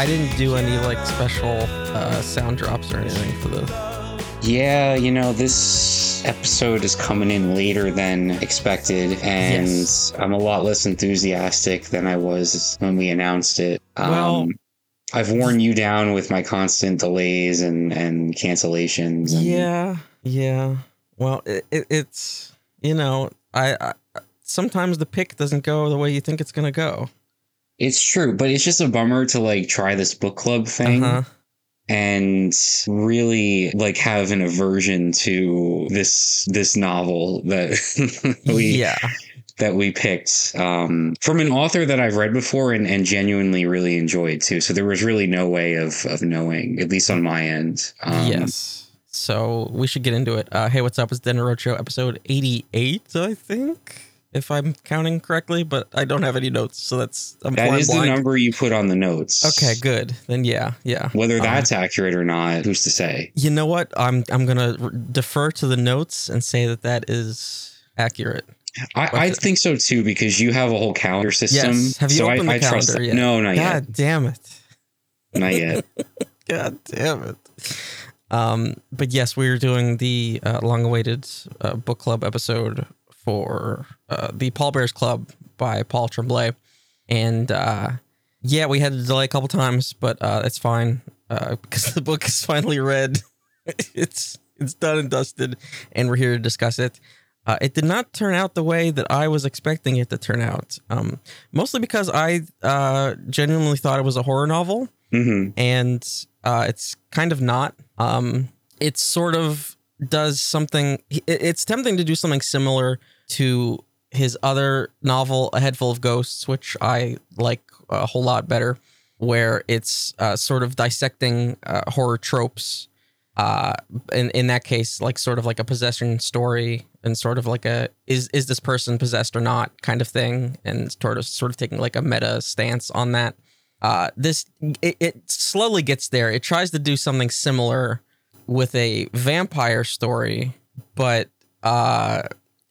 I, didn't do any like special uh, sound drops or anything for the. Yeah, you know, this episode is coming in later than expected, and Yes. I'm a lot less enthusiastic than I was when we announced it. Um, Well- I've worn you down with my constant delays and, and cancellations. And Yeah, yeah. Well, it, it, it's you know, I, I sometimes the pick doesn't go the way you think it's gonna go. It's true, but it's just a bummer to like try this book club thing Uh-huh. and really like have an aversion to this this novel that we yeah, that we picked um, from an author that I've read before and, and genuinely really enjoyed too. So there was really no way of of knowing, at least on my end. Um, yes. So we should get into it. Uh, hey, what's up? It's DeadEndRoad Show episode eighty-eight, I think, if I'm counting correctly. But I don't have any notes, so that's I'm That flying is the number you put on the notes. Okay, good. Then yeah, yeah. Whether Um, that's accurate or not, who's to say? You know what? I'm I'm gonna r- defer to the notes and say that that is accurate. I, I think so too because you have a whole calendar system. Yes. Have you so opened I, the I trust calendar that. yet? No, not yet. God damn it! Not yet. God damn it! Um, but yes, we are doing the uh, long-awaited uh, book club episode for uh, the Pallbearers Club by Paul Tremblay, and uh, yeah, we had to delay a couple times, but uh, it's fine uh, because the book is finally read. it's it's done and dusted, and we're here to discuss it. Uh, it did not turn out the way that I was expecting it to turn out. Um, mostly because I uh, genuinely thought it was a horror novel hmm and uh, it's kind of not. Um, it sort of does something. It's tempting to do something similar to his other novel, A Head Full of Ghosts, which I like a whole lot better, where it's uh, sort of dissecting uh, horror tropes. Uh, in in that case, like sort of like a possession story, and sort of like a is is this person possessed or not kind of thing, and sort of sort of taking like a meta stance on that uh, this it, it slowly gets there. It tries to do something similar with a vampire story, but uh,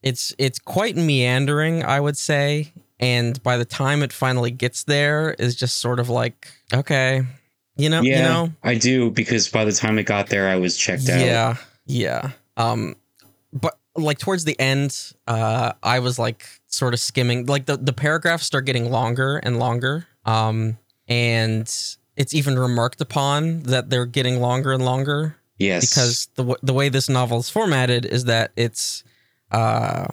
it's it's quite meandering, I would say. And by the time it finally gets there, is just sort of like okay, you know, Yeah, you know, I do because by the time it got there, I was checked out. yeah, yeah. Um, but like towards the end, uh, I was like sort of skimming. Like the the paragraphs start getting longer and longer. Um, and it's even remarked upon that they're getting longer and longer Yes. because the w- the way this novel is formatted is that it's uh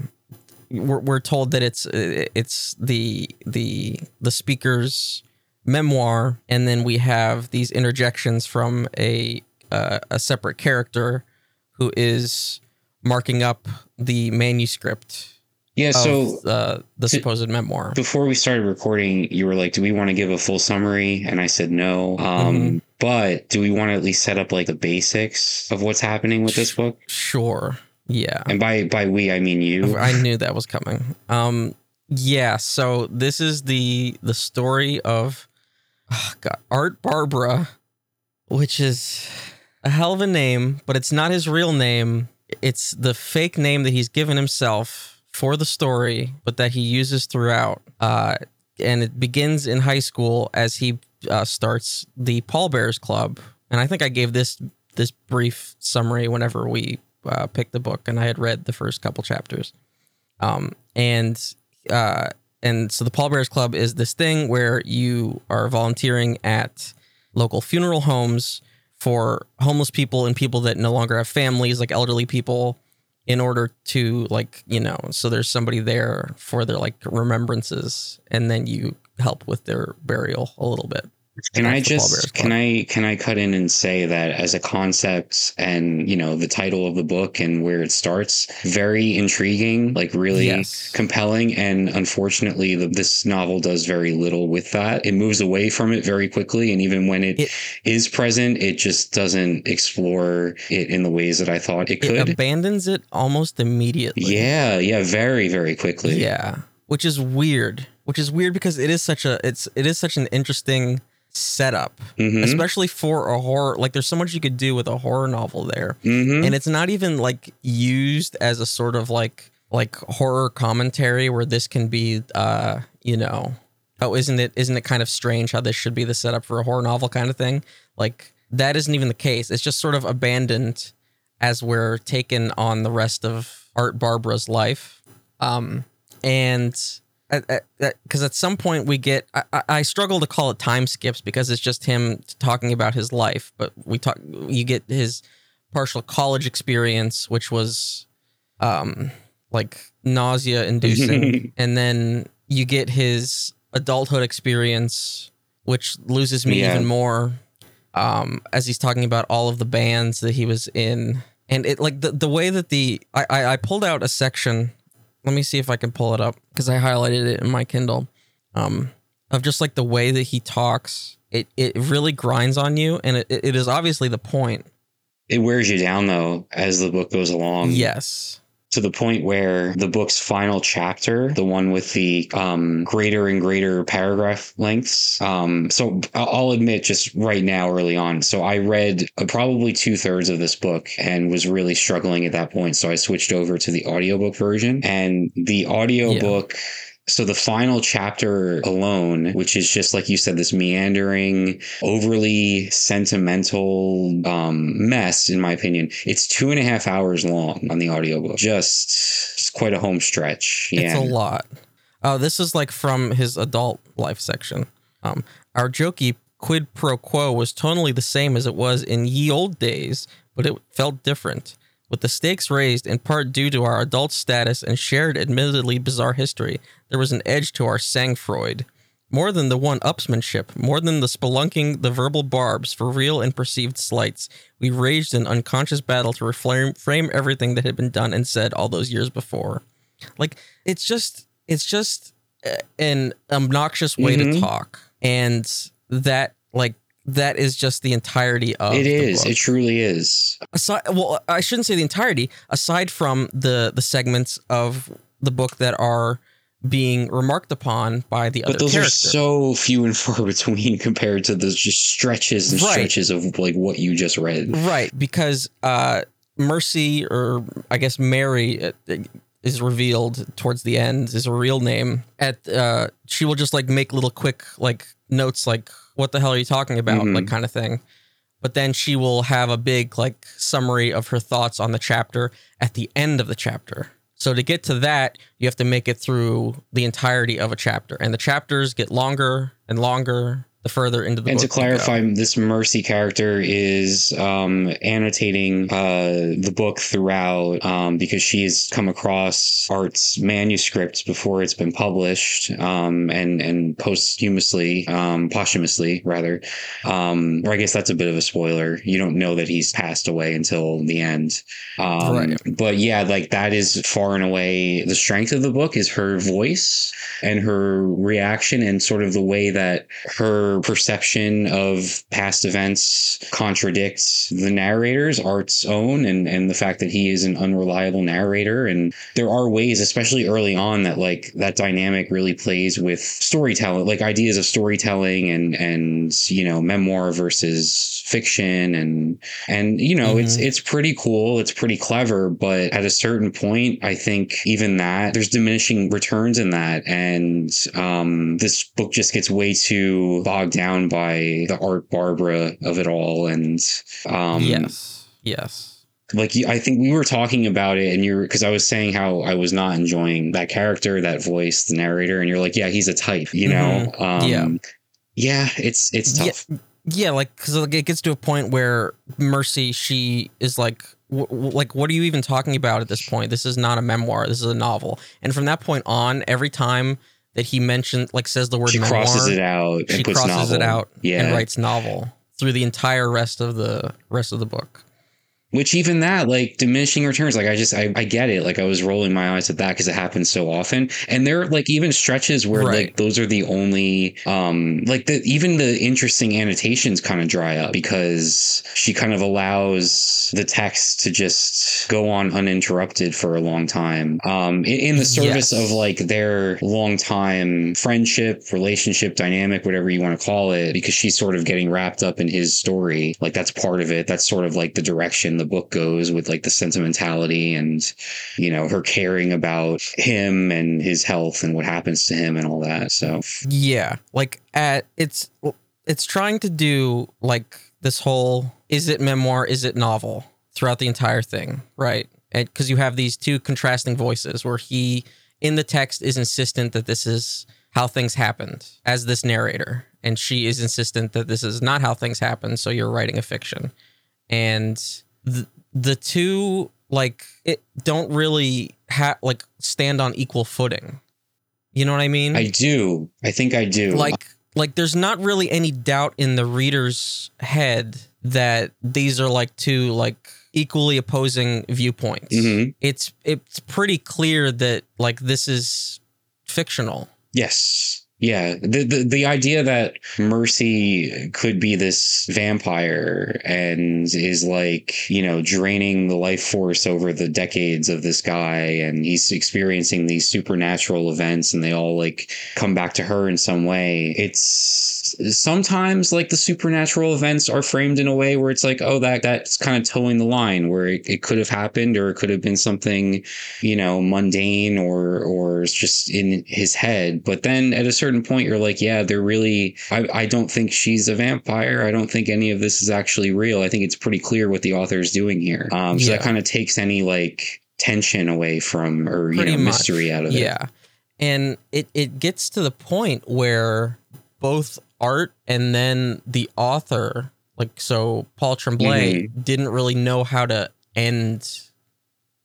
we're, we're told that it's it's the the the speaker's memoir and then we have these interjections from a uh, a separate character who is marking up the manuscript yeah. of So uh, the to- supposed memoir before we started recording, you were like, "Do we want to give a full summary?" And I said no. Um, Mhm. But do we want to at least set up like the basics of what's happening with this book? sure yeah And by by we, I mean you. I knew that was coming. Um, yeah. So this is the the story of oh God, Art Barbara, which is a hell of a name, but it's not his real name. It's the fake name that he's given himself for the story, but that he uses throughout. Uh, and it begins in high school as he uh, starts the Pallbearers Club. And I think I gave this this brief summary whenever we uh, picked the book, and I had read the first couple chapters. Um, and uh, and so the Pallbearers Club is this thing where you are volunteering at local funeral homes for homeless people and people that no longer have families, like elderly people, in order to like you know, so there's somebody there for their like remembrances, and then you help with their burial a little bit. Can I that's the Paul just can I can I cut in and say that as a concept and you know the title of the book and where it starts very intriguing like really Yes. compelling. And unfortunately the, this novel does very little with that. It moves away from it very quickly. And even when it is present it just doesn't explore it in the ways that I thought it could. It abandons it almost immediately. yeah. Yeah. Very very quickly. Yeah, which is weird. Which is weird because it is such a it's it is such an interesting setup, Mhm. especially for a horror. Like, there's so much you could do with a horror novel there, Mhm. and it's not even like used as a sort of like like horror commentary where this can be, uh, you know, oh, isn't it isn't it kind of strange how this should be the setup for a horror novel kind of thing? Like that isn't even the case. It's just sort of abandoned as we're taken on the rest of Art Barbara's life. Um, and because at, at, some point we get, I, I struggle to call it time skips because it's just him talking about his life, but we talk, you get his partial college experience, which was, um, like nausea inducing, and then you get his adulthood experience, which loses me yeah. even more um, as he's talking about all of the bands that he was in, and it like the the way that the I I, I pulled out a section. Let me see if I can pull it up because I highlighted it in my Kindle. Um, of just like the way that he talks, it it really grinds on you, and it, it is obviously the point. It wears you down though as the book goes along. Yes to the point where the book's final chapter, the one with the um, greater and greater paragraph lengths. Um, so I'll admit, just right now, early on, so I read uh, probably two thirds of this book and was really struggling at that point. So I switched over to the audiobook version, and the audiobook. Yeah so the final chapter alone, which is just like you said, this meandering, overly sentimental um, mess, in my opinion, it's two and a half hours long on the audiobook. Just, just quite a home stretch. Yeah. It's a lot. Oh, this is like from his adult life section. Um, our jokey quid pro quo was totally the same as it was in ye old days, but it felt different. With the stakes raised in part due to our adult status and shared admittedly bizarre history, there was an edge to our sang-froid. More than the one upsmanship, more than the spelunking the verbal barbs for real and perceived slights, we raged an unconscious battle to reframe frame everything that had been done and said all those years before. Like it's just it's just uh, an obnoxious way mm-hmm. to talk, and that like that is just the entirety of it is it truly is aside well i shouldn't say the entirety aside from the the segments of the book that are being remarked upon by the other. but other those character. are so few and far between compared to those just stretches and right. stretches of like what you just read right because uh mercy or i guess mary uh, is revealed towards the end is a real name. At uh she will just like make little quick like notes like what the hell are you talking about mm-hmm. like kind of thing. But then she will have a big like summary of her thoughts on the chapter at the end of the chapter. So to get to that you have to make it through the entirety of a chapter. And the chapters get longer and longer the further into the and to clarify this mercy character is um, annotating uh, the book throughout um, because she's come across art's manuscripts before it's been published um, and and posthumously um, posthumously rather. Um, or i guess that's a bit of a spoiler. You don't know that he's passed away until the end. Um, right. but yeah like that is far and away the strength of the book is her voice and her reaction and sort of the way that her perception of past events contradicts the narrator's art's own and and the fact that he is an unreliable narrator. And there are ways especially early on that like that dynamic really plays with storytelling like ideas of storytelling and and you know memoir versus fiction and and you know mm-hmm. it's it's pretty cool it's pretty clever but at a certain point i think even that there's diminishing returns in that and um this book just gets way too bogged down by the art Barbara of it all, and um, yes, yes. Like I think we were talking about it, and you're because I was saying how I was not enjoying that character, that voice, the narrator, and you're like, yeah, he's a type, you know? Mm-hmm. Um, yeah, yeah, it's it's tough. Yeah, yeah like because like, it gets to a point where Mercy, she is like, w- like, what are you even talking about at this point? This is not a memoir. This is a novel, and from that point on, every time that he mentioned, like says the word. She memoir, crosses it out. she crosses novel. it out yeah. and writes novel through the entire rest of the rest of the book which even that like diminishing returns like i just i, I get it like i was rolling my eyes at that because it happens so often and there are like even stretches where right. like those are the only um like the even the interesting annotations kind of dry up because she kind of allows the text to just go on uninterrupted for a long time um in, in the service yes. of like their long time friendship relationship dynamic whatever you want to call it because she's sort of getting wrapped up in his story like that's part of it that's sort of like the direction the book goes with like the sentimentality and you know her caring about him and his health and what happens to him and all that. So Yeah, like at it's it's trying to do like this whole is it memoir, is it novel throughout the entire thing, right? Because you have these two contrasting voices where he in the text is insistent that this is how things happened as this narrator, and she is insistent that this is not how things happen. So you're writing a fiction, and the the two like it don't really have like stand on equal footing. You know what I mean? I do. I think I do. like like there's not really any doubt in the reader's head that these are like two like equally opposing viewpoints. Mhm. It's it's pretty clear that like this is fictional. Yes. Yeah. The, the the idea that Mercy could be this vampire and is like, you know, draining the life force over the decades of this guy and he's experiencing these supernatural events and they all like come back to her in some way. It's sometimes like the supernatural events are framed in a way where it's like, oh, that that's kind of toeing the line where it, it could have happened or it could have been something you know mundane or or just in his head but then at a certain point you're like yeah they're really I, I don't think she's a vampire i don't think any of this is actually real i think it's pretty clear what the author is doing here um so Yeah. that kind of takes any like tension away from or you Pretty know much. mystery out of it Yeah. And it it gets to the point where both art and then the author, like so Paul Tremblay mm-hmm. didn't really know how to end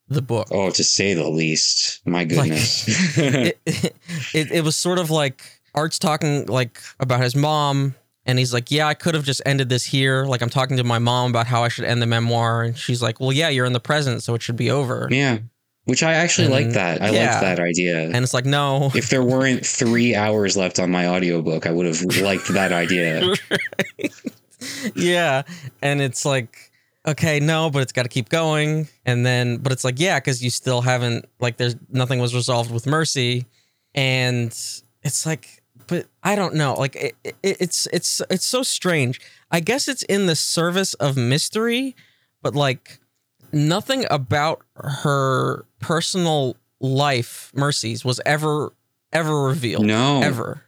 the book. oh to say the least my goodness it, it, it was sort of like Art's talking like about his mom, and he's like, "Yeah, I could have just ended this here. Like I'm talking to my mom about how I should end the memoir, and she's like, "Well, yeah, you're in the present, so it should be over." yeah which i actually like mm-hmm. that. I yeah. like that idea. And it's like, no, if there weren't three hours left on my audiobook i would have liked that idea. Yeah, and it's like, okay, no, but it's got to keep going, and then, but it's like, yeah, because you still haven't like, there's nothing was resolved with Mercy, and it's like, but I don't know, like, it, it, it's it's it's so strange. I guess it's in the service of mystery, but like, nothing about her personal life, Mercy's, was ever ever revealed. No. ever.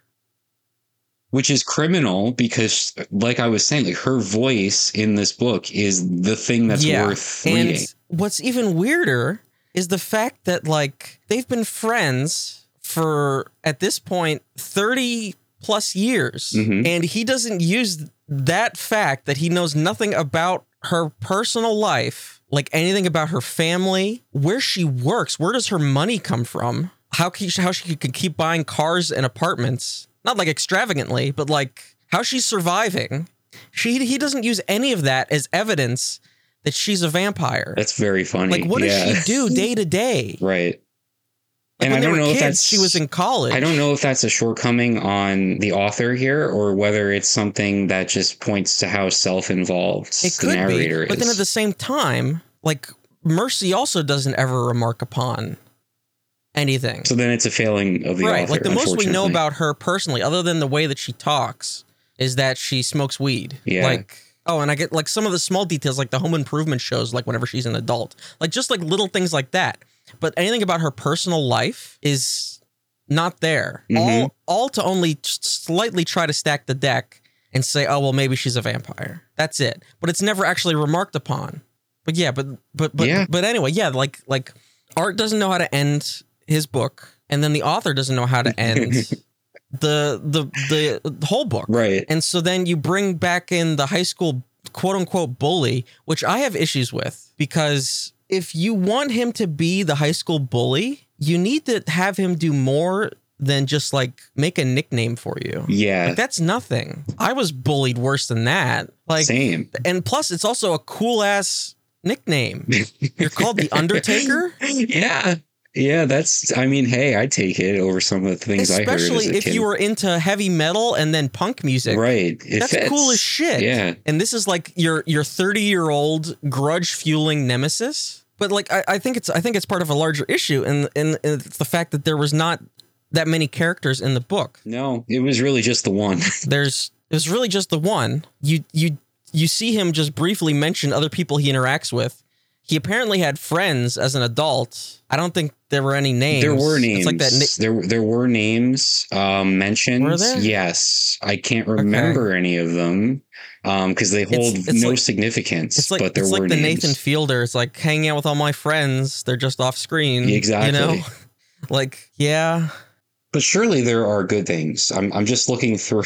which is criminal because like i was saying like her voice in this book is the thing that's Yeah, worth And reading what's even weirder is the fact that like they've been friends for at this point 30 plus years Mhm. and he doesn't use that fact that he knows nothing about her personal life like anything about her family where she works where does her money come from? How can how she can keep buying cars and apartments? Not like extravagantly but like how she's surviving. She he doesn't use any of that as evidence that she's a vampire. That's very funny. Like what yeah. does she do day to day? Right like And I don't know if that's- she was in college i don't know if that's a shortcoming on the author here or whether it's something that just points to how self-involved It the could be, narrator but then at the same time, like Mercy also doesn't ever remark upon anything. so then it's a failing of the right, author like the most we know about her personally, other than the way that she talks, is that she smokes weed. Yeah. Like oh, and I get like some of the small details, like the home improvement shows, like whenever she's an adult, like just like little things like that. But anything about her personal life is not there. Mhm. All all to only slightly try to stack the deck and say, oh well, maybe she's a vampire. That's it. But it's never actually remarked upon. But yeah, but but but Yeah. but anyway, yeah, like like Art doesn't know how to end his book, and then the author doesn't know how to end the the the whole book. right And so then you bring back in the high school quote unquote bully, which I have issues with because if you want him to be the high school bully, you need to have him do more than just like make a nickname for you. yeah Like that's nothing. I was bullied worse than that. Like same and plus it's also a cool ass nickname. You're called the Undertaker? yeah yeah that's i mean hey i take it over some of the things i heard Especially if kid. you were into heavy metal and then punk music. right That's fits. cool as shit. yeah And this is like your your 30 year old grudge fueling nemesis. But like I, I think it's I think it's part of a larger issue and and it's the fact that there was not that many characters in the book. no it was really just the one There's it was really just the one. You you you see him just briefly mention other people he interacts with he apparently had friends as an adult. I don't think there were any names. There were names. It's like that. na- there there were names um, mentioned. Were there? Yes, I can't remember any of them because they hold It's- it's no like- significance. It's like but there it's were like the names. Nathan Fielder. It's like hanging out with all my friends. They're just off screen. Exactly. You know, like yeah, But surely there are good things. I'm I'm just looking through.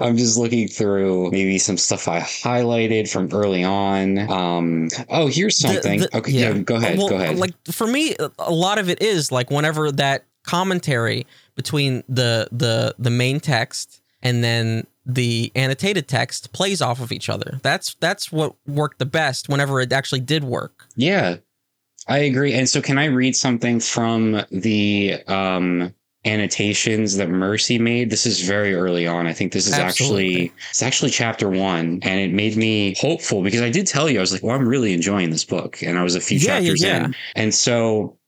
I'm just looking through maybe some stuff I highlighted from early on. Um. Oh, here's something. the- okay. Yeah. Go ahead. Well, go ahead. Like for me, a lot of it is like whenever that commentary between the the the main text and then the annotated text plays off of each other. That's that's what worked the best whenever it actually did work. Yeah, I agree. And so, can I read something from the um, annotations that Mercy made? This is very early on. I think this is Absolutely. actually it's actually chapter one, and it made me hopeful because I did tell you I was like, well, I'm really enjoying this book, and I was a few Yeah, yeah, chapters yeah. in, and so.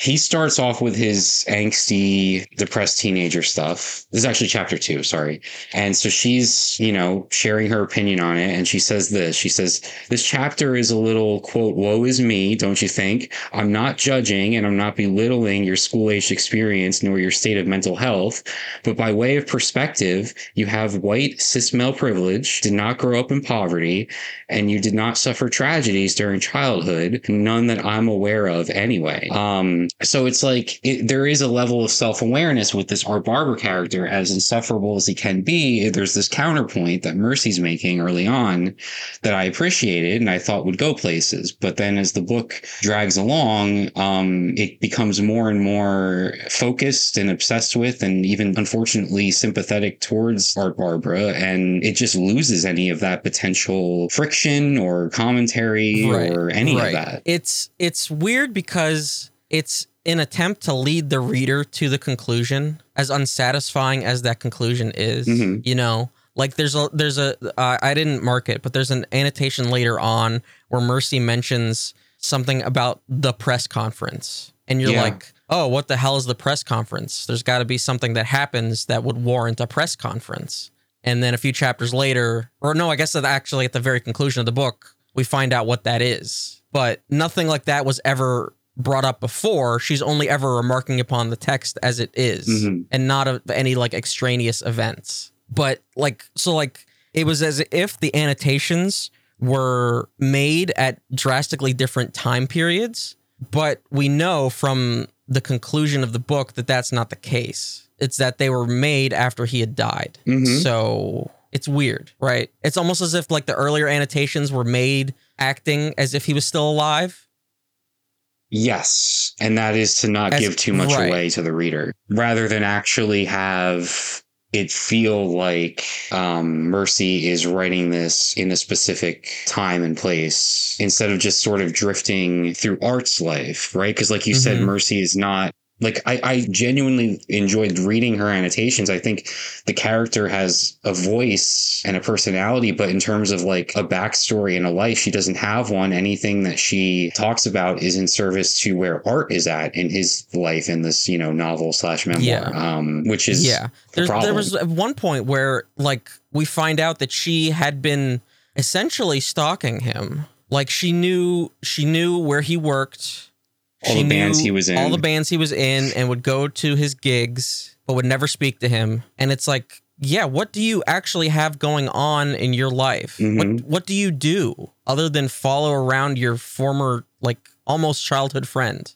He starts off with his angsty, depressed teenager stuff. This is actually chapter two, sorry. And so she's, you know, sharing her opinion on it. And she says this She says, This chapter is a little, quote, woe is me, don't you think? I'm not judging and I'm not belittling your school aged experience nor your state of mental health. But by way of perspective, you have white cis male privilege, did not grow up in poverty, and you did not suffer tragedies during childhood, none that I'm aware of anyway. Um, so it's like it, there is a level of self awareness with this Art Barber character, as insufferable as he can be. There's this counterpoint that Mercy's making early on that I appreciated and I thought would go places. But then as the book drags along, um, it becomes more and more focused and obsessed with, and even unfortunately sympathetic towards Art Barbara, and it just loses any of that potential friction or commentary or any of that. It's it's weird because it's an attempt to lead the reader to the conclusion, as unsatisfying as that conclusion is. Mhm. You know, like there's a there's a uh, I didn't mark it, but there's an annotation later on where Mercy mentions something about the press conference, and you're Yeah. like, oh, what the hell is the press conference? There's got to be something that happens that would warrant a press conference. And then a few chapters later, or no, I guess that actually at the very conclusion of the book, we find out what that is. But nothing like that was ever brought up before. She's only ever remarking upon the text as it is, Mhm. and not of any like extraneous events. But like, so like, it was as if the annotations were made at drastically different time periods. But we know from the conclusion of the book that that's not the case. It's that they were made after he had died. Mhm. So it's weird, right? It's almost as if like the earlier annotations were made acting as if he was still alive. Yes. And that is to not As- give too much right. away to the reader rather than actually have it feel like um, Mercy is writing this in a specific time and place instead of just sort of drifting through Art's life, right? Because, like you said, Mhm. Mercy is not. Like I, I genuinely enjoyed reading her annotations. I think the character has a voice and a personality, but in terms of like a backstory and a life, she doesn't have one. Anything that she talks about is in service to where art is at in his life in this, you know, novel slash memoir. Yeah. Um, which is yeah. there was one point where like we find out that she had been essentially stalking him. Like she knew she knew where he worked. All she the bands he was in. All the bands he was in and would go to his gigs but would never speak to him. And it's like, yeah, what do you actually have going on in your life? Mhm. What what do you do other than follow around your former like almost childhood friend?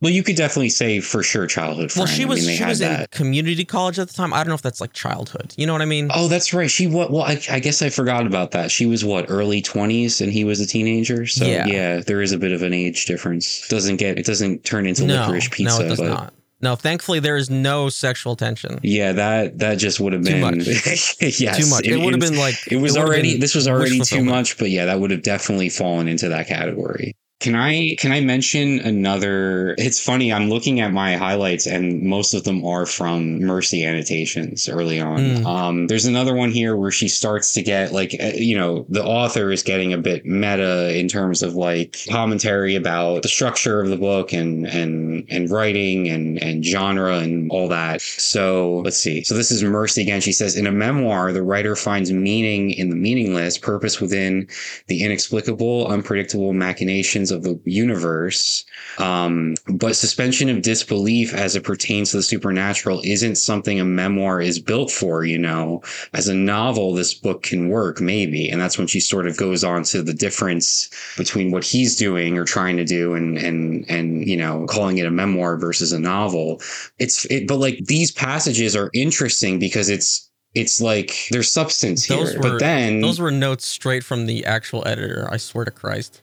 Well, you could definitely say for sure childhood friend. Well, she I was mean, she was in community college at the time. I don't know if that's like childhood. You know what I mean? Oh, that's right. She what? Well, I, I guess I forgot about that. She was what early twenties, and he was a teenager. So Yeah. yeah. there is a bit of an age difference. Doesn't get it doesn't turn into no, licorice pizza. no, it does not. No, thankfully there is no sexual tension. Yeah, that that just would have Too been much. yes, too much. It, would have been like It was would've already this was already too much, but yeah, that would have definitely fallen into that category. Can I can I mention another? It's funny. I'm looking at my highlights, and most of them are from Mercy annotations early on. Mm. Um, there's another one here where she starts to get like uh, you know the author is getting a bit meta in terms of like commentary about the structure of the book and and and writing and and genre and all that. So let's see. So this is Mercy again. She says in a memoir, the writer finds meaning in the meaningless, purpose within the inexplicable, unpredictable machinations of the universe. Um, but suspension of disbelief as it pertains to the supernatural isn't something a memoir is built for, you know. As a novel, this book can work, maybe. And that's when she sort of goes on to the difference between what he's doing or trying to do and and and you know, calling it a memoir versus a novel. It's it, but like these passages are interesting because it's it's like there's substance Those here. were- but then Those were notes straight from the actual editor. I swear to Christ.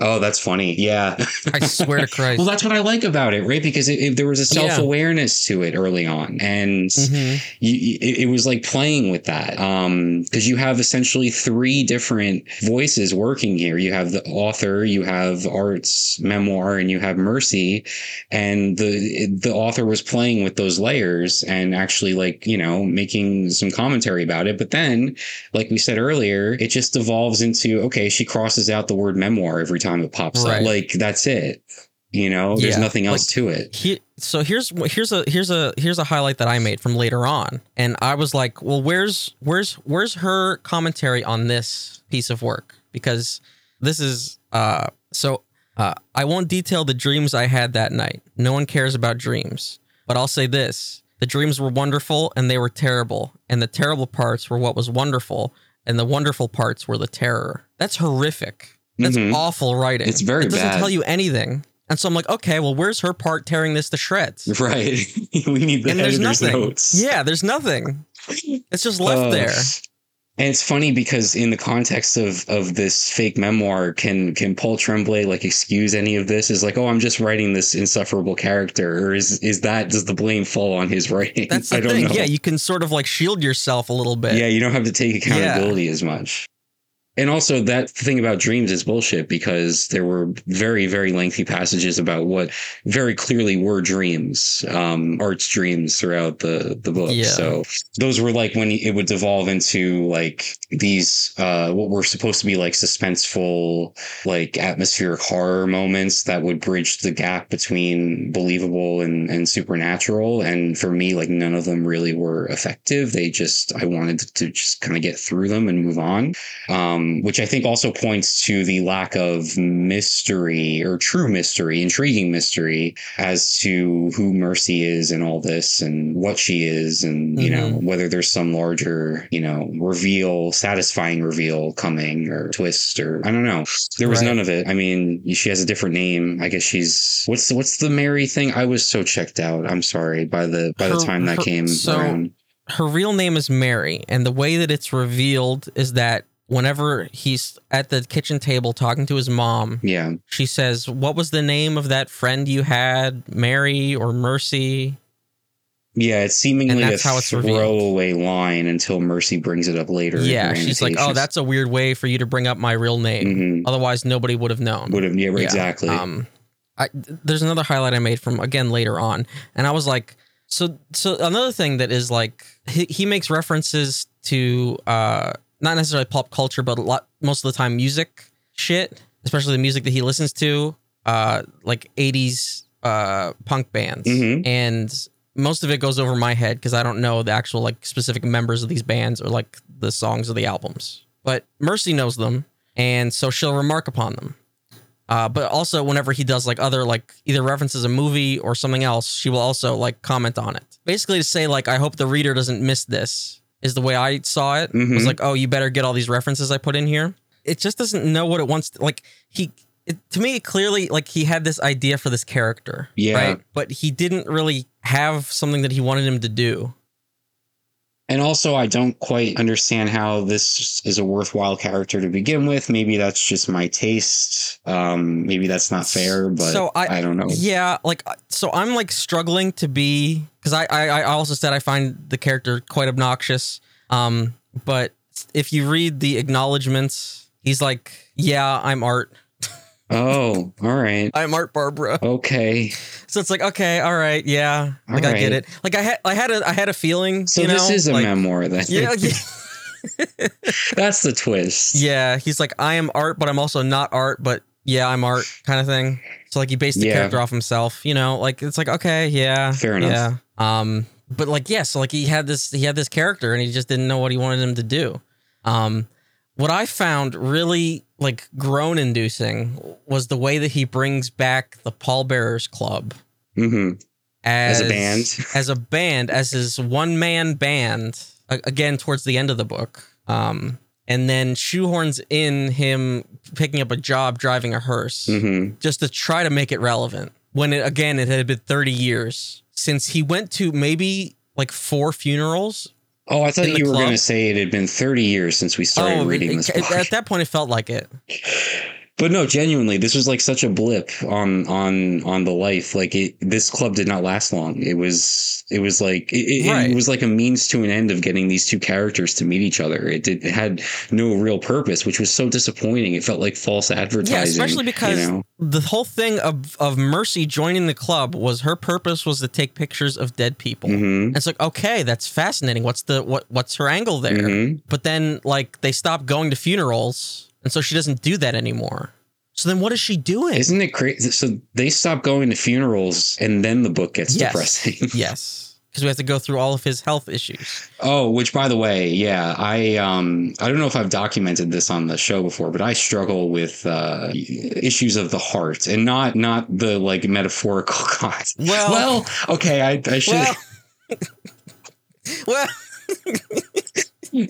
Oh, that's funny. Yeah. I swear to Christ. well, that's what I like about it, right? Because it, it- there was a self awareness to it early on, and Mhm. you, it, it was like playing with that. Um, because you have essentially three different voices working here. You have the author, you have Art's memoir, and you have Mercy, and the the author was playing with those layers and actually like you know making some commentary about it. But then, like we said earlier, it just evolves into okay, she crosses out the word memoir every time it pops Right. up. Like that's it. You know, there's Yeah, nothing else like- to it. He, so here's here's a here's a here's a highlight that I made from later on, and I was like, well, where's where's where's her commentary on this piece of work? Because this is uh so uh, I won't detail the dreams I had that night. No one cares about dreams, but I'll say this: the dreams were wonderful and they were terrible, and the terrible parts were what was wonderful, and the wonderful parts were the terror. That's horrific. That's Mhm. awful writing. It's very It doesn't bad. tell you anything. And so I'm like, okay, well, where's her part tearing this to shreds? Right. we need the And there's nothing. notes. Yeah, there's nothing. It's just left Uh, there. And it's funny because in the context of of this fake memoir, can can Paul Tremblay like excuse any of this? Is like, oh, I'm just writing this insufferable character, or is is that does the blame fall on his writing? That's the I don't thing. know. Yeah, you can sort of like shield yourself a little bit. yeah, you don't have to take accountability as much. And also that thing about dreams is bullshit because there were very, very lengthy passages about what very clearly were dreams, um, art's dreams throughout the, the book. Yeah. So those were like when it would devolve into like these, uh, what were supposed to be like suspenseful, like atmospheric horror moments that would bridge the gap between believable and, and supernatural. And for me, like none of them really were effective. They just, I wanted to just kind of get through them and move on um, which I think also points to the lack of mystery or true mystery, intriguing mystery as to who Mercy is and all this and what she is, and you know Mhm. whether there's some larger, you know, reveal, satisfying reveal coming or twist or I don't know. There was Right. none of it. I mean, she has a different name. I guess she's what's the, what's the Mary thing? I was so checked out. I'm sorry by the by the Her- time that her- came so- around. Her real name is Mary, and the way that it's revealed is that whenever he's at the kitchen table talking to his mom, Yeah. she says, "What was the name of that friend you had, Mary or Mercy?" Yeah, it's seemingly that's a how it's revealed. throwaway line until Mercy brings it up later. Yeah, she's like, "Oh, that's a weird way for you to bring up my real name. Mhm. Otherwise, nobody would have known." would have yeah, Yeah, exactly. Um, I, there's another highlight I made from again later on, and I was like, so so another thing that is like he, he makes references to uh not necessarily pop culture, but a lot most of the time music shit, especially the music that he listens to, uh like 80s uh punk bands, Mhm. and most of it goes over my head because I don't know the actual like specific members of these bands or like the songs of the albums. But Mercy knows them, and so she'll remark upon them. Uh, but also, whenever he does like other like either references a movie or something else, she will also like comment on it. Basically, to say like, I hope the reader doesn't miss this is the way I saw it. It was mm-hmm. like, oh, you better get all these references I put in here. It just doesn't know what it wants. To, like he, it, to me, clearly like he had this idea for this character, Yeah. right? But he didn't really have something that he wanted him to do. And also, I don't quite understand how this is a worthwhile character to begin with. Maybe that's just my taste. Um, maybe that's not fair, but So I- I, don't know. Yeah, like uh, so I'm like struggling to be because I, I I also said I find the character quite obnoxious. Um, but if you read the acknowledgments, he's like, "Yeah, I'm art." Oh, all right. I'm Art Barbara. Okay. So it's like, okay, all right, yeah, like I get it. Like I had, I had a, I had a feeling. So you this know, is a like, memoir then. Yeah, yeah, That's the twist. yeah. He's like, I am art, but I'm also not art, but yeah, I'm art, kind of thing. So like he based the Yeah. character off himself. You know, like it's like, okay, yeah, Fair enough. Yeah. Um, but like, yeah, so like he had this, he had this character, and he just didn't know what he wanted him to do. Um, what I found really like groan inducing was the way that he brings back the pallbearers club hmm as, As a band. as a band, as his one man band. Again, towards the end of the book, um, and then shoehorns in him picking up a job driving a hearse, hmm just to try to make it relevant. When it, again, it had been thirty years since he went to maybe like four funerals. Oh, I thought you were going to say it had been 30 years since we started oh, reading it- this book. at that point, it felt like it. But no, genuinely, this was like such a blip on on on the life. Like it, this club did not last long. It was it was like it, Right. it was like a means to an end of getting these two characters to meet each other. It did it had no real purpose, which was so disappointing. It felt like false advertising. Yeah, especially because you know? the whole thing of of Mercy joining the club was her purpose was to take pictures of dead people. Mhm. And it's like, okay, that's fascinating. What's the what what's her angle there? Mhm. But then like they stopped going to funerals, and so she doesn't do that anymore. So then what is she doing? Isn't it crazy? So they stop going to funerals, and then the book gets Yes. depressing. yes, because we have to go through all of his health issues. Oh, which by the way, yeah, I um I don't know if I've documented this on the show before, but I struggle with uh issues of the heart and not not the like metaphorical kind. Well- well, okay, I I should Well, well,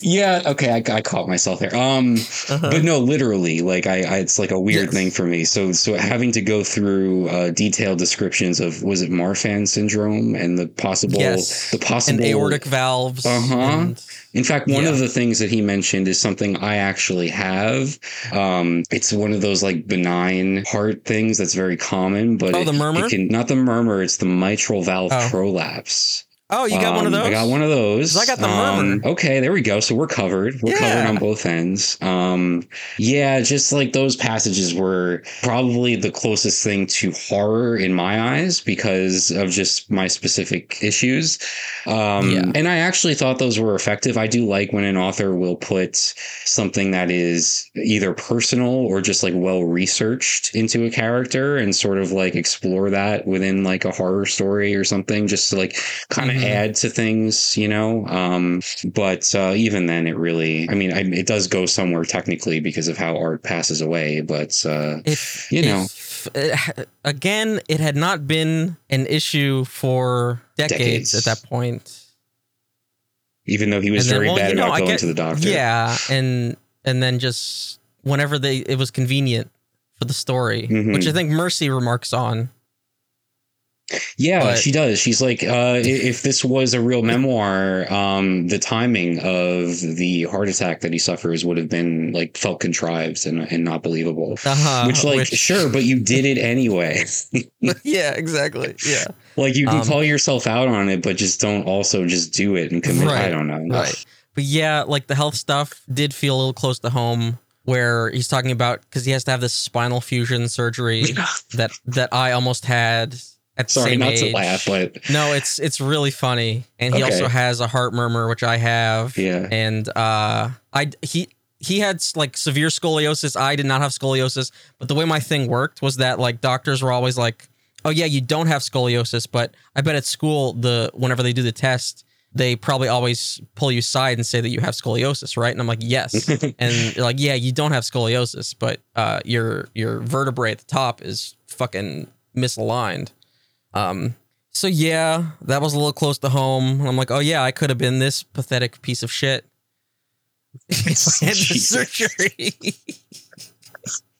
yeah, okay, I, I caught myself there. Um uh-huh. but no, literally, like I, I it's like a weird Yes. thing for me. So so having to go through uh detailed descriptions of was it Marfan syndrome and the possible Yes. the possible and aortic valves. Uh-huh. and- In fact, one Yeah. of the things that he mentioned is something I actually have. Um, it's one of those like benign heart things that's very common, but Oh, it, the murmur? it can not the murmur. It's the mitral valve Oh. prolapse. Oh, you got one of Um, those. I got one of those. I got the Um. Okay, there we go. So we're covered. We're Yeah. covered on both ends. Um, yeah, just like those passages were probably the closest thing to horror in my eyes because of just my specific issues. Um, Yeah. And I actually thought those were effective. I do like when an author will put something that is either personal or just like well researched into a character and sort of like explore that within like a horror story or something, just to like kind of Mhm. add to things, you know. Um, but uh, even then, it really, I mean, I, it does go somewhere technically because of how art passes away. But uh, if you know. if, uh, again it had not been an issue for decades, Decades. at that point even though he was then, very well, bad you know, about I going get- to the doctor, yeah and and then just whenever they it was convenient for the story Mhm. which i think mercy remarks on Yeah, But- she does. She's like, uh, if this was a real memoir, um, the timing of the heart attack that he suffers would have been like felt contrived and, and not believable. uh-huh, which, like, which- sure, but you did it anyway. yeah exactly yeah like, you can Um, call yourself out on it, but just don't also just do it and commit. I don't know. right but yeah like the health stuff did feel a little close to home where he's talking about because he has to have this spinal fusion surgery that that i almost had at the Sorry, same not age. to laugh, but No, it's it's really funny, and he Okay. also has a heart murmur, which I have. Yeah. and uh, I he he had like severe scoliosis. I did not have scoliosis, but the way my thing worked was that like doctors were always like, "Oh yeah, you don't have scoliosis," but I bet at school the whenever they do the test. They probably always pull you aside and say that you have scoliosis, right? And I'm like, yes. and they're like, yeah, you don't have scoliosis, but uh, your your vertebrae at the top is fucking misaligned. Um, so yeah, that was a little close to home. I'm like, oh yeah, I could have been this pathetic piece of shit. if I had the surgery.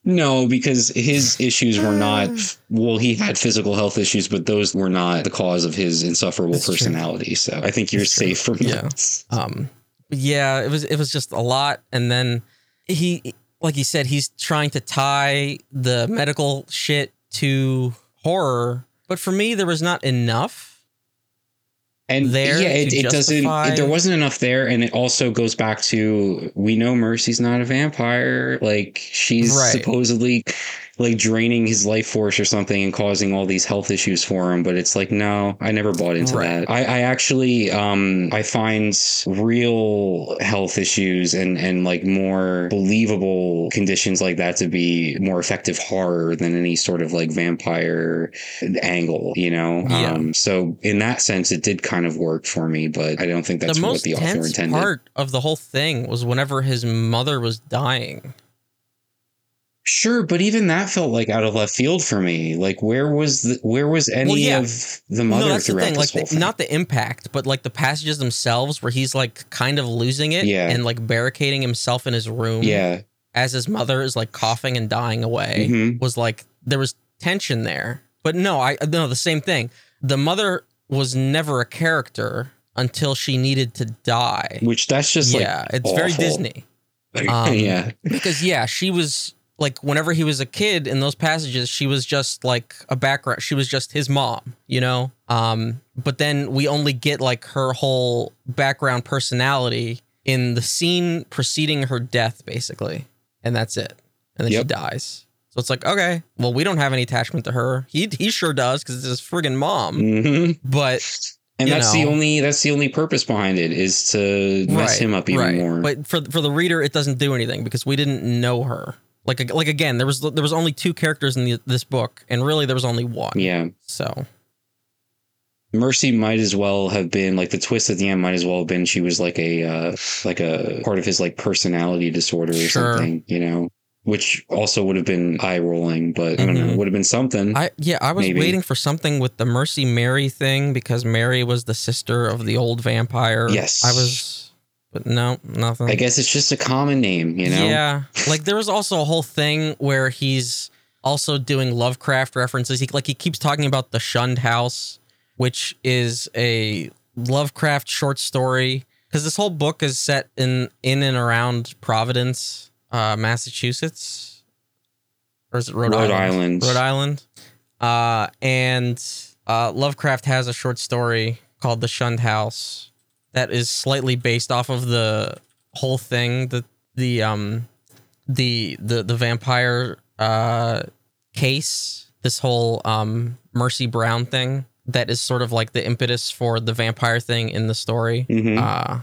no, because his issues were not. Well, he had physical health issues, but those were not the cause of his insufferable That's true. personality. So I think you're That's true. safe from Yeah. that. um, yeah, it was it was just a lot, and then he, like he said, he's trying to tie the medical shit to horror, but for me, there was not enough. and there yeah it, it doesn't it, there wasn't enough there and it also goes back to we know mercy's not a vampire like she's Right. supposedly like draining his life force or something and causing all these health issues for him. But it's like, no, I never bought into Right. that. I, I actually, um, I find real health issues and and like more believable conditions like that to be more effective horror than any sort of like vampire angle, you know. Yeah. Um, so in that sense, it did kind of work for me, but I don't think that's the what the author intended. part of the whole thing was whenever his mother was dying. Sure, but even that felt like out of left field for me. Like, where was the, where was any yeah. of the mother no, that's the throughout thing. this Like, whole the, thing? not the impact, but like the passages themselves, where he's like kind of losing it, Yeah. and like barricading himself in his room, yeah, as his mother is like coughing and dying away. Mhm. Was like there was tension there, but no, I no the same thing. The mother was never a character until she needed to die. which that's just like yeah, it's very. Disney. Um, yeah, because yeah, she was like whenever he was a kid in those passages, she was just like a background. She was just his mom, you know. Um, but then we only get like her whole background personality in the scene preceding her death, basically, and that's it. And then she dies. So it's like, okay, well, we don't have any attachment to her. He he sure does because it's his friggin' mom. hmm But and that's the only that's the only purpose behind it is to mess him up even right. more. But for for the reader, it doesn't do anything because we didn't know her. Like like again, there was there was only two characters in the, this book, and really there was only one. yeah, So Mercy might as well have been like the twist at the end might as well have been she was like a uh, like a part of his like personality disorder or Sure. something, you know, which also would have been eye rolling, but I don't know, Mhm. would have been something. I yeah, I was Maybe. waiting for something with the Mercy Mary thing because Mary was the sister of the old vampire. Yes. I was, but no, nothing. I guess it's just a common name, you know. Yeah, like there was also a whole thing where he's also doing Lovecraft references. He like he keeps talking about the Shunned House, which is a Lovecraft short story. Because this whole book is set in in and around Providence, uh, Massachusetts, or is it Rhode, Rhode Island? Island. Rhode Island. Uh, and uh, Lovecraft has a short story called The Shunned House that is slightly based off of the whole thing, the the um the the the vampire uh case, this whole um Mercy Brown thing that is sort of like the impetus for the vampire thing in the story. Mhm. Uh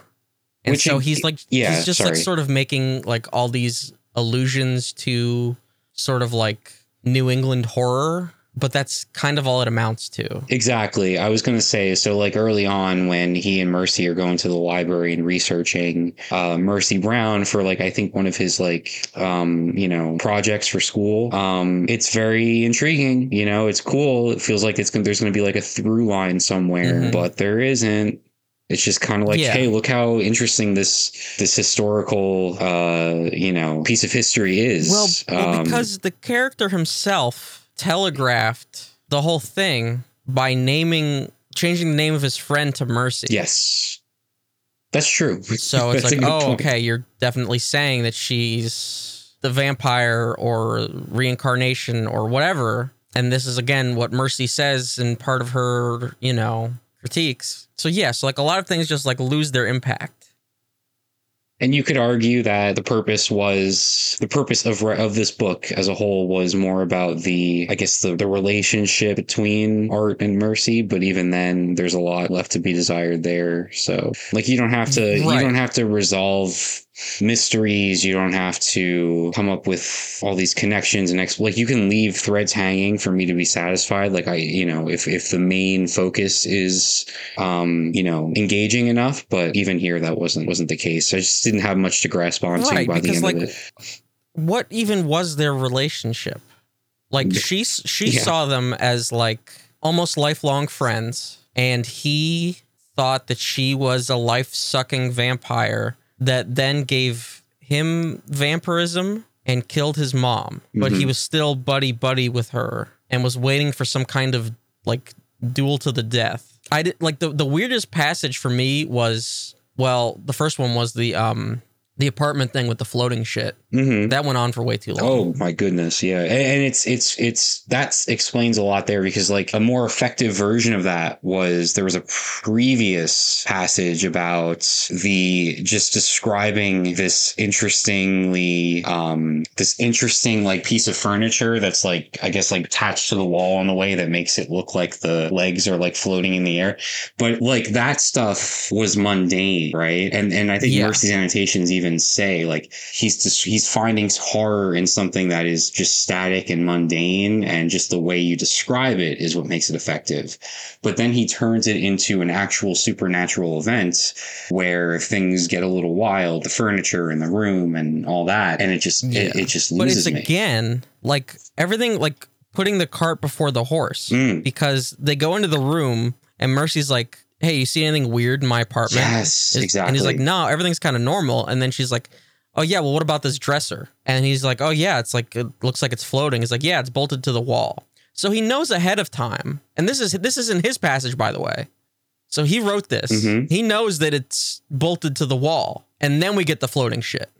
and Which so he's like yeah, he's just like sort of making like all these allusions to sort of like New England horror, but that's kind of all it amounts to. Exactly. I was going to say so like early on when he and Mercy are going to the library and researching uh Mercy Brown for like I think one of his like um you know projects for school. Um it's very intriguing, you know, it's cool. It feels like it's to there's going to be like a through line somewhere, Mhm. but there isn't. It's just kind of like, Yeah. hey, look how interesting this this historical uh you know piece of history is. Well, well Um, because the character himself telegraphed the whole thing by naming changing the name of his friend to Mercy. yes. That's true. So it's like, oh, point. okay, you're definitely saying that she's the vampire or reincarnation or whatever. And this is again what Mercy says in part of her, you know, critiques. So yes, like a lot of things just like lose their impact. And you could argue that the purpose was the purpose of of this book as a whole was more about the I guess the the relationship between art and mercy, but even then there's a lot left to be desired there. So like you don't have to you don't have to resolve mysteries, you don't have to come up with all these connections and ex- like you can leave threads hanging for me to be satisfied. Like I you know, if if the main focus is um, you know, engaging enough, but even here that wasn't wasn't the case. I just didn't have much to grasp onto Right, by the because, end like, of it. what even was their relationship? Like she she Yeah. saw them as like almost lifelong friends, and he thought that she was a life sucking vampire that then gave him vampirism and killed his mom. But he Mhm. was still buddy buddy with her and was waiting for some kind of like duel to the death. I did like the the weirdest passage for me was well, the first one was the um the apartment thing with the floating shit Mhm. That went on for way too long. Oh my goodness, yeah, and, and it's it's it's that explains a lot there because like a more effective version of that was there was a previous passage about the just describing this interestingly um this interesting like piece of furniture that's like I guess like attached to the wall in a way that makes it look like the legs are like floating in the air, but like that stuff was mundane, right? And and I think. Mercy's annotations even say like he's just he's finding horror in something that is just static and mundane and just the way you describe it is what makes it effective but then he turns it into an actual supernatural event where things get a little wild the furniture in the room and all that and it just Yeah. it, it just but it's me again like everything like putting the cart before the horse Mm. because they go into the room and Mercy's like, "Hey, you see anything weird in my apartment?" yes exactly And he's like, "No, everything's kind of normal." And then she's like, "Oh yeah, well, what about this dresser?" And he's like, "Oh yeah, it's like it looks like it's floating." He's like, "Yeah, it's bolted to the wall." So he knows ahead of time, and this is this is in his passage, by the way. So he wrote this. Mhm. He knows that it's bolted to the wall, and then we get the floating shit.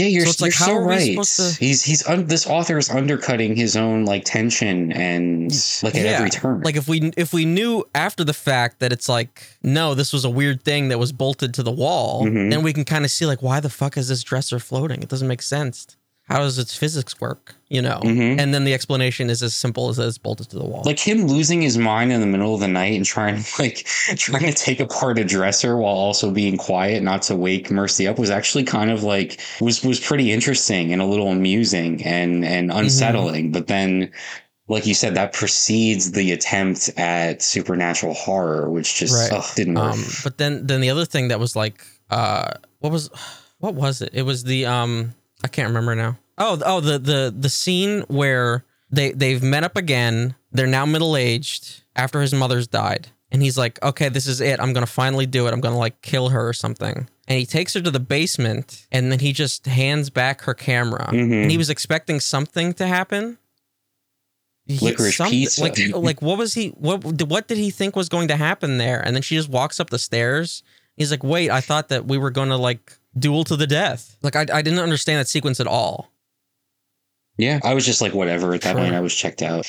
Yeah, you're, So it's you're how so are we right. supposed to- He's he's un- this author is undercutting his own like tension and like at Yeah, every turn. Like if we if we knew after the fact that it's like no, this was a weird thing that was bolted to the wall, Mhm. then we can kind of see like why the fuck is this dresser floating? It doesn't make sense. How does its physics work? You know, Mhm. and then the explanation is as simple as it's bolted to the wall. like him losing his mind in the middle of the night and trying to like trying to take apart a dresser while also being quiet not to wake mercy up was actually kind of like was was pretty interesting and a little amusing and and unsettling but then like you said that precedes the attempt at supernatural horror which just Right. ugh, didn't work Um, but then then the other thing that was like, uh, what was what was it? It was the um, I can't remember now. Oh, oh, the the the scene where they they've met up again. They're now middle aged after his mother's died, and he's like, okay, this is it. I'm gonna finally do it. I'm gonna like kill her or something. And he takes her to the basement, and then he just hands back her camera. Mhm. And he was expecting something to happen. Licorice pizza. Like, like what was he? What what did he think was going to happen there? And then she just walks up the stairs. He's like, "Wait, I thought that we were going to like duel to the death." Like, I, I didn't understand that sequence at all. Yeah, I was just like, whatever. At that Sure. point, I was checked out.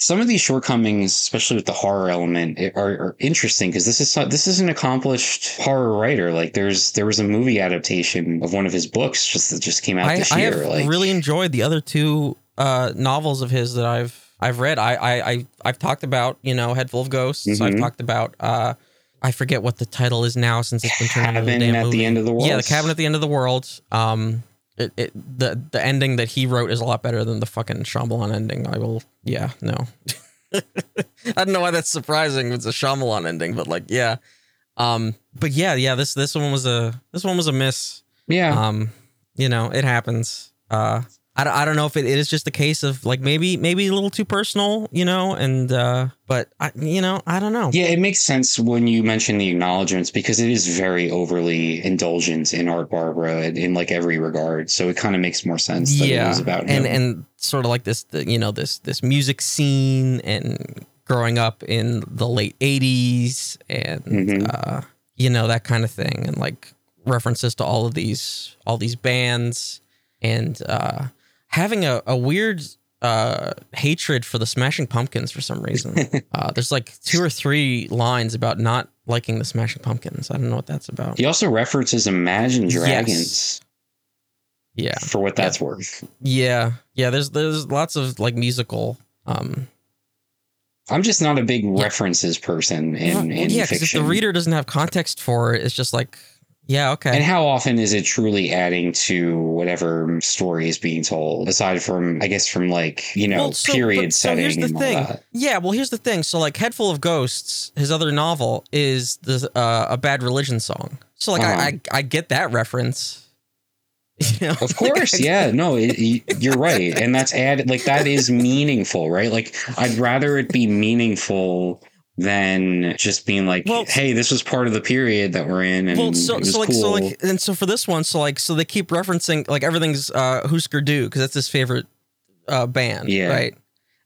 Some of these shortcomings, especially with the horror element, are, are interesting because this is so- this is an accomplished horror writer. Like, there's there was a movie adaptation of one of his books just that just came out I, this I year. have like, really enjoyed the other two uh, novels of his that I've I've read. I I, I I've talked about you know Head Full of Ghosts. I've Mhm. talked about. uh I forget what the title is now since it's been turned into a Cabin damn at the. End of the world. Yeah, the cabin at the end of the world. Um, it, it the the ending that he wrote is a lot better than the fucking Shyamalan ending. I will. Yeah, no. I don't know why that's surprising. It's a Shyamalan ending, but like, yeah. Um, but yeah, yeah. This this one was a this one was a miss. yeah, Um, you know, it happens. Uh, I, don't- I don't know if it, it is just a case of like maybe maybe a little too personal, you know, and uh, but I you know I don't know. yeah. It makes sense when you mention the acknowledgments because it is very overly indulgent in Art Barbara in, in like every regard. So it kind of makes more sense that it was about and him. and sort of like this the, you know this this music scene and growing up in the late 80s and Mhm. uh you know that kind of thing and like references to all of these all these bands and uh having a, a weird uh hatred for the smashing pumpkins for some reason. Uh there's like two or three lines about not liking the smashing pumpkins. I don't know what that's about. He also references Imagine Yes. Dragons yeah. for what that's worth. yeah. Yeah there's there's lots of like musical um I'm just not a big references person in, Well, in yeah, because if the reader doesn't have context for it, it's just like, yeah, okay. And how often is it truly adding to whatever story is being told, aside from, I guess, from like, you know, Well, so- period but- so setting here's the and all thing. that? yeah, well, here's the thing. So, like, Head Full of Ghosts, his other novel is the uh, a Bad Religion song. So, like, Uh-huh. I, I I get that reference. You know? Of course, yeah, no, it, you're right, and that's added like that is meaningful, right? Like I'd rather it be meaningful than just being like, Well, hey, this was part of the period that we're in, and Well, so so like cool. so like and so for this one, so like so they keep referencing like everything's uh Husker Du because that's his favorite uh band, Yeah. right?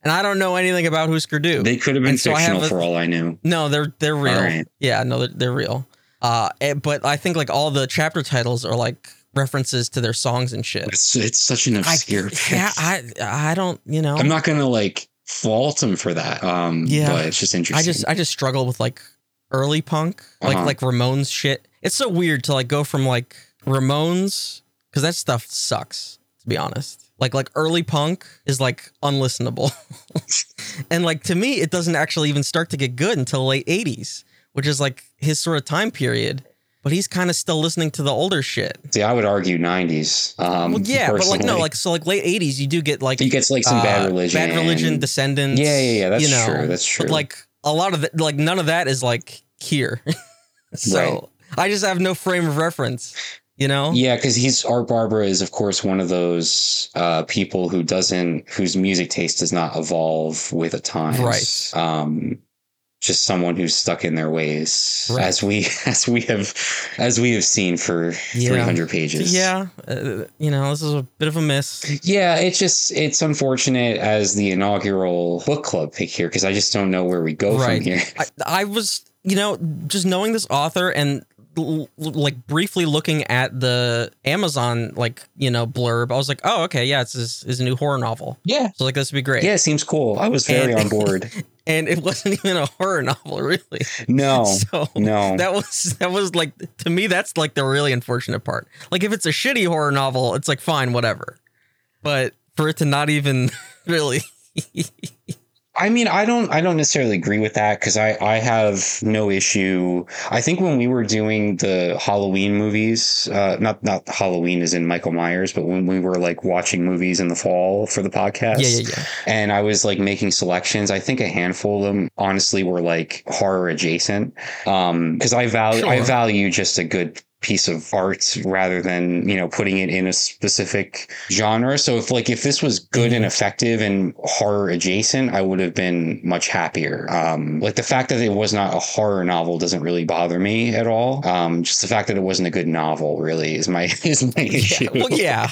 And I don't know anything about Husker Du. they could have been and so I fictional a- for all I knew. No, they're they're real. Right. Yeah, no, they're, they're real. Uh, eh, but I think like all the chapter titles are like references to their songs and shit. It's it's such an I, obscure. yeah, I I don't you know. I'm not gonna like fault him for that. Um, Yeah. but it's just interesting. I just I just struggle with like early punk, like Uh-huh. like Ramones shit. It's so weird to like go from like Ramones because that stuff sucks to be honest. Like like early punk is like unlistenable, and like to me it doesn't actually even start to get good until late '80s, which is like his sort of time period. But he's kind of still listening to the older shit. See, I would argue 90s. Um, Well, yeah, but like no, like so like late '80s you do get like he gets like some bad uh, religion. Bad Religion, Descendents. Yeah, yeah, yeah, that's you know, true, that's true. But like a lot of like none of that is like here. so Right. I just have no frame of reference. You know? Yeah, because he's Art Barbara is of course one of those uh, people who doesn't whose music taste does not evolve with the times. Right. Um, just someone who's stuck in their ways, Right. as we as we have as we have seen for Yeah. three hundred pages. Yeah. Uh, you know, this is a bit of a miss. Yeah, it's just it's unfortunate as the inaugural book club pick here because I just don't know where we go Right. from here. I, I was, you know, just knowing this author and like briefly looking at the Amazon like you know blurb, I was like, oh okay, yeah, it's his, his new horror novel. Yeah, So like this would be great. yeah, it seems cool. I was very And- on board. And it wasn't even a horror novel, really. No, So no, that was that was like to me that's like the really unfortunate part. Like if it's a shitty horror novel, it's like fine, whatever. But for it to not even really I mean, I don't, I don't necessarily agree with that because I, I have no issue. I think when we were doing the Halloween movies, uh, not, not Halloween as in Michael Myers, but when we were like watching movies in the fall for the podcast, Yeah, yeah, yeah. and I was like making selections. I think a handful of them honestly were like horror adjacent. Um, because I value, I value just a good piece of art rather than you know putting it in a specific genre so if like if this was good and effective and horror adjacent i would have been much happier um like the fact that it was not a horror novel doesn't really bother me at all um just the fact that it wasn't a good novel really is my is my issue Yeah, well, yeah.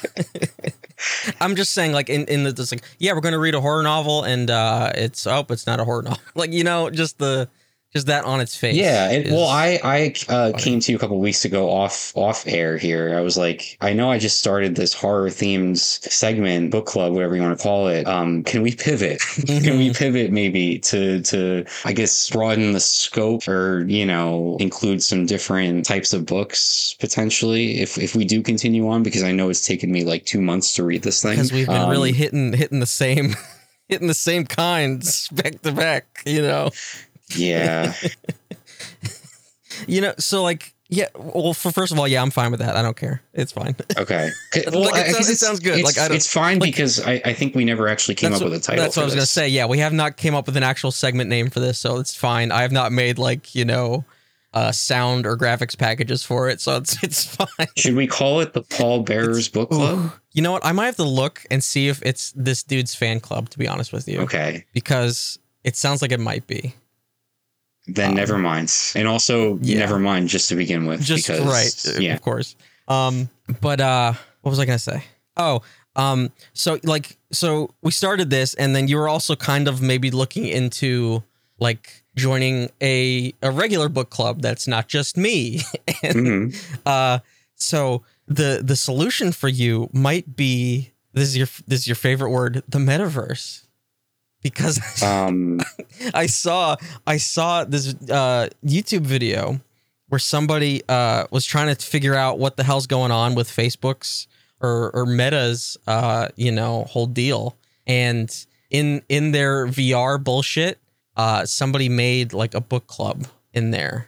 I'm just saying, like in in the this like, yeah, we're gonna read a horror novel, and uh it's oh, it's not a horror novel. Like you know, just the just that on its face. Yeah, well, I I uh, came to you a couple weeks ago off off air here. I was like, I know I just started this horror themed segment, book club, whatever you want to call it. Um, can we pivot? can we pivot maybe to to I guess broaden the scope or you know include some different types of books potentially if if we do continue on because I know it's taken me like two months to read this thing because we've been Um, really hitting hitting the same hitting the same kinds back to back. You know. Yeah You know, so like, yeah. Well, for first of all, yeah, I'm fine with that. I don't care. It's fine. okay Like, it sounds- it sounds good. it's, Like, I don't- it's fine like- because I, I think we never actually came up That's with a title That's for what I was gonna say. Yeah, we have not came up with an actual segment name for this, so it's fine. I have not made like you know, uh, sound or graphics packages for it, so it's it's fine. Should we call it the Paul Bearers Book Club? You know what? I might have to look and see if it's this dude's fan club. To be honest with you, Okay, because it sounds like it might be. Then Um, never mind. And also, yeah. never mind just to begin with. Just because, right, uh, Yeah. of course. Um, but uh, what was I gonna say? Oh, um, so like, so we started this, and then you were also kind of maybe looking into like joining a a regular book club that's not just me, and Mhm. uh, so the the solution for you might be this is your this is your favorite word, the metaverse, because Um, I saw I saw this uh, YouTube video where somebody uh, was trying to figure out what the hell's going on with Facebook's or or Meta's uh, you know whole deal, and in in their VR bullshit, uh, somebody made like a book club in there.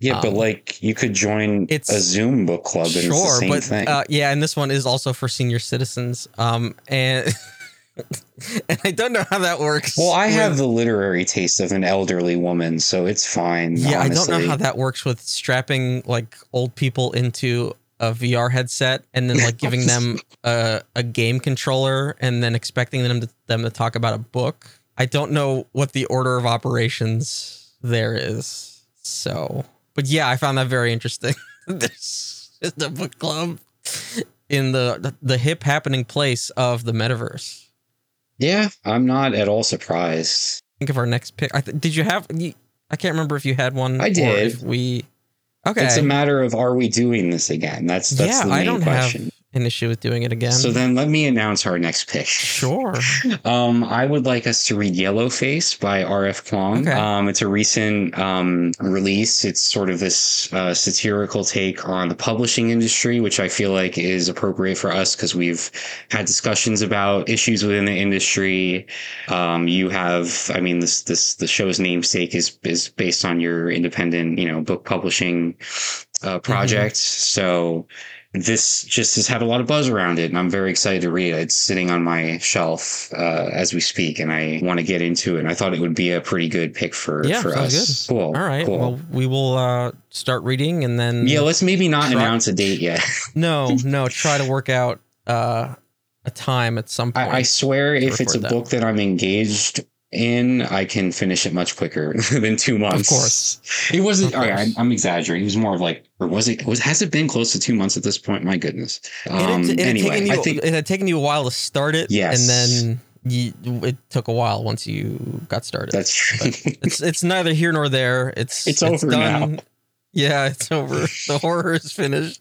yeah, but Um, like you could join it's- a Zoom book club and sure, same but uh, yeah, and this one is also for senior citizens. Um, and and I don't know how that works. well, I with- have the literary taste of an elderly woman, so it's fine. Yeah, I don't know how that works with strapping like old people into a VR headset and then like giving them a, a game controller and then expecting them to them to talk about a book. I don't know what the order of operations there is. So, but yeah, I found that very interesting. There's just a book club in the the hip happening place of the metaverse. Yeah, I'm not at all surprised. Think of our next pick. I th- did you have? You, I can't remember if you had one. I did. We. Okay. It's a matter of are we doing this again? That's that's yeah, the main I don't question. have an issue with doing it again. So then let me announce our next pick. sure. Um, I would like us to read Yellowface by R.F. Kuang. Okay. Um, it's a recent um, release. It's sort of this uh, satirical take on the publishing industry, which I feel like is appropriate for us because we've had discussions about issues within the industry. Um, you have, I mean, this this the show's namesake is is based on your independent, you know, book publishing uh, project. So this just has had a lot of buzz around it and i'm very excited to read it it's sitting on my shelf uh, as we speak and i want to get into it and i thought it would be a pretty good pick for Yeah, for us good. cool All right. cool. Well, we will uh, start reading and then. yeah let's maybe not Try- announce a date yet No, no. Try to work out uh, a time at some point. I, I swear if it's a that. book that i'm engaged in i can finish it much quicker than two months Of course. it wasn't Of all right. I'm, exaggerating it was more of like or was it was has it been close to two months at this point my goodness um it, had, it, anyway taken you, i think it had taken you a while to start it. Yes. And then you, it took a while once you got started. that's true it's it's neither here nor there. It's It's over now. Yeah, it's over. the horror is finished.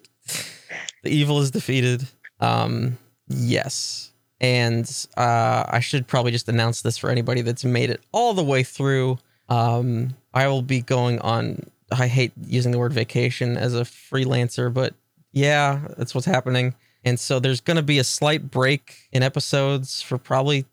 The evil is defeated. Um, yes, and uh, I should probably just announce this for anybody that's made it all the way through. Um, I will be going on. I hate using the word vacation as a freelancer, but yeah, that's what's happening. And so there's going to be a slight break in episodes for probably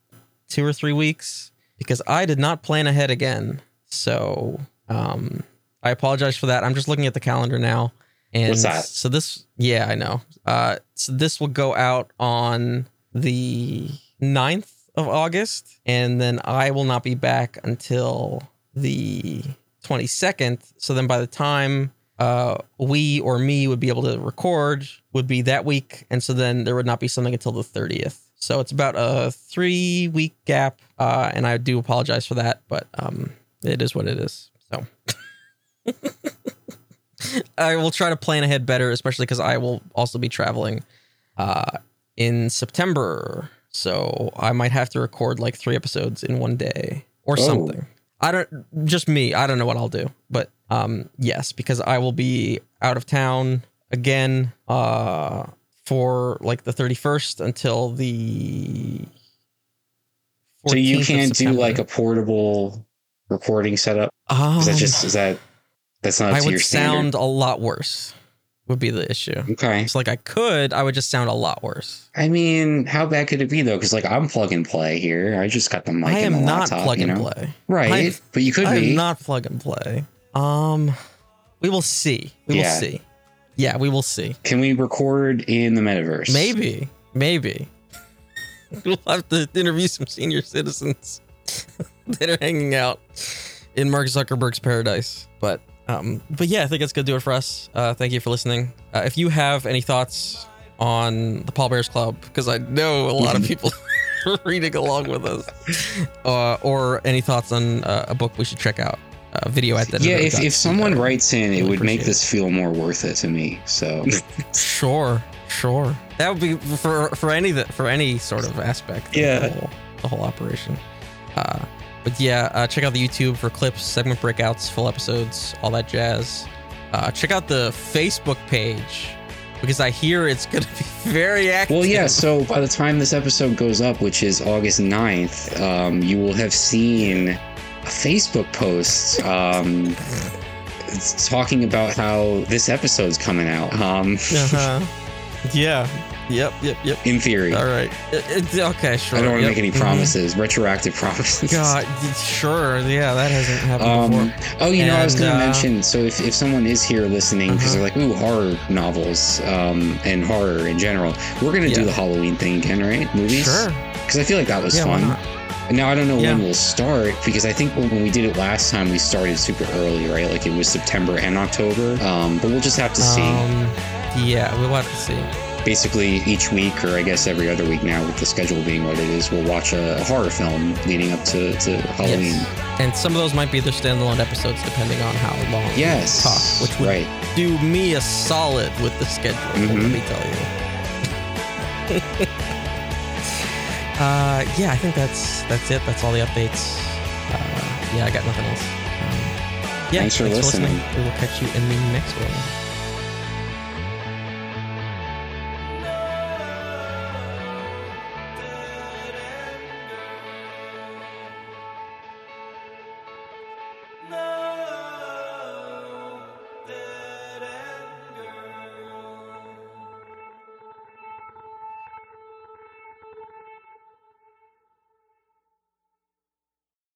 two or three weeks because I did not plan ahead again. So um, I apologize for that. I'm just looking at the calendar now. And What's that? So this, yeah, I know. Uh, so this will go out on the 9th of August, and then I will not be back until the 22nd. So then by the time uh, we or me would be able to record would be that week, and so then there would not be something until the 30th. So it's about a three week gap, uh, and I do apologize for that, but um, it is what it is. So I will try to plan ahead better, especially because I will also be traveling uh, in September. So I might have to record like three episodes in one day or Oh. something. I don't just me. I don't know what I'll do, but um, yes, because I will be out of town again uh, for like the 31st until the. So you can't do like a portable recording setup? Is that Um, just is that that's not I would sound a lot worse. Would be the issue. Okay. It's like I could, I would just sound a lot worse. I mean, how bad could it be though? Because like I'm plug and play here. I just got the mic I and the am not laptop. plug you and know? play. Right, I- but you could I be. am not plug and play. Um, we will see. We Yeah. will see. Yeah, we will see. Can we record in the metaverse? Maybe, maybe we'll have to interview some senior citizens that are hanging out in Mark Zuckerberg's paradise. But um, but yeah, I think that's gonna do it for us. Uh, thank you for listening. Uh, if you have any thoughts on the Paul Bears Club, because I know a lot of people are reading along with us, uh, or any thoughts on uh, a book we should check out, uh, video at that. Yeah, if, if someone writes in, it would make this feel more worth it to me. So Sure, sure. That would be for for any for any sort of aspect. Yeah. the whole, the whole operation. Uh, but yeah, uh, check out the YouTube for clips, segment breakouts, full episodes, all that jazz. Uh, check out the Facebook page because I hear it's going to be very active. Well, yeah. So by the time this episode goes up, which is August 9th, um, you will have seen a Facebook post um, talking about how this episode's coming out. Um, Uh-huh. Yeah. Yep. Yep. Yep. in theory, All right. It- it- okay. Sure. I don't want to Yep. make any Mhm. promises, retroactive promises. God. Sure. Yeah. That hasn't happened Um, before. oh, you know, I was going to uh, mention. So, if, if someone is here listening, because Uh-huh. they're like, "Ooh, horror novels um, and horror in general," we're going to do the Halloween thing again, right? Movies. Sure. Because I feel like that was Yeah. Fun. now I don't know Yeah. when we'll start because I think when when we did it last time, we started super early, right? Like it was September and October. Um, but we'll just have to see. Um, yeah, we'll have to see. Basically, each week, or I guess every other week now, with the schedule being what it is, we'll watch a, a horror film leading up to, to Halloween. Yes. And some of those might be their standalone episodes, depending on how long Yes. we talk, which would right. do me a solid with the schedule. Let Mhm. me tell you. uh, yeah, I think that's that's it. That's all the updates. Uh, yeah, I got nothing else. Um, Thanks for listening. We will catch you in the next one.